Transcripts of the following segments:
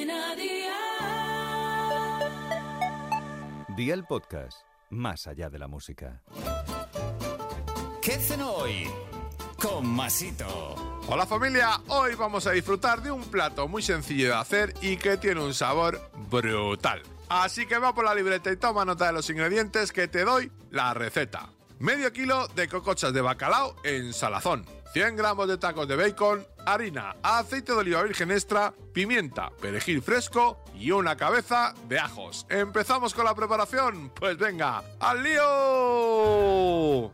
Cadena Dial. Día el podcast, más allá de la música. ¿Qué cenó hoy? Con Masito. Hola familia, hoy vamos a disfrutar de un plato muy sencillo de hacer y que tiene un sabor brutal. Así que va por la libreta y toma nota de los ingredientes que te doy la receta. Medio kilo de cocochas de bacalao en salazón, 100 gramos de tacos de bacon, harina, aceite de oliva virgen extra, pimienta, perejil fresco y una cabeza de ajos. ¿Empezamos con la preparación? Pues venga, ¡al lío!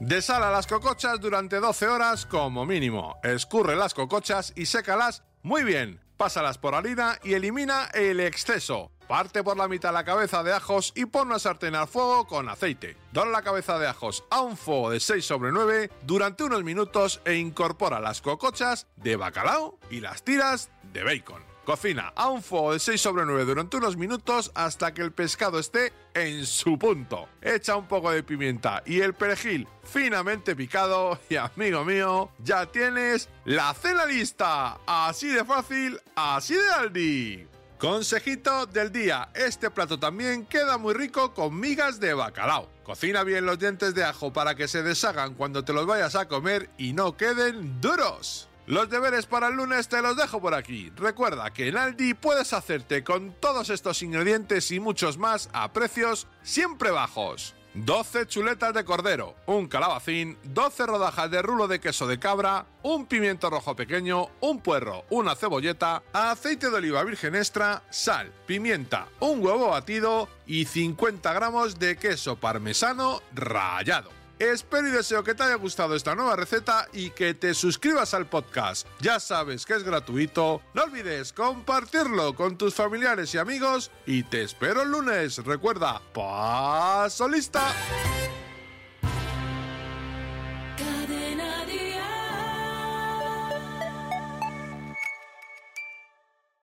Desala las cocochas durante 12 horas como mínimo. Escurre las cocochas y sécalas muy bien. Pásalas por harina y elimina el exceso. Parte por la mitad la cabeza de ajos y pon una sartén al fuego con aceite. Dona la cabeza de ajos a un fuego de 6 sobre 9 durante unos minutos e incorpora las cocochas de bacalao y las tiras de bacon. Cocina a un fuego de 6 sobre 9 durante unos minutos hasta que el pescado esté en su punto. Echa un poco de pimienta y el perejil finamente picado y amigo mío, ya tienes la cena lista. Así de fácil, así de Aldi. Consejito del día, este plato también queda muy rico con migas de bacalao. Cocina bien los dientes de ajo para que se deshagan cuando te los vayas a comer y no queden duros. Los deberes para el lunes te los dejo por aquí. Recuerda que en Aldi puedes hacerte con todos estos ingredientes y muchos más a precios siempre bajos. 12 chuletas de cordero, un calabacín, 12 rodajas de rulo de queso de cabra, un pimiento rojo pequeño, un puerro, una cebolleta, aceite de oliva virgen extra, sal, pimienta, un huevo batido y 50 gramos de queso parmesano rallado. Espero y deseo que te haya gustado esta nueva receta y que te suscribas al podcast. Ya sabes que es gratuito. No olvides compartirlo con tus familiares y amigos y te espero el lunes. Recuerda, paso lista.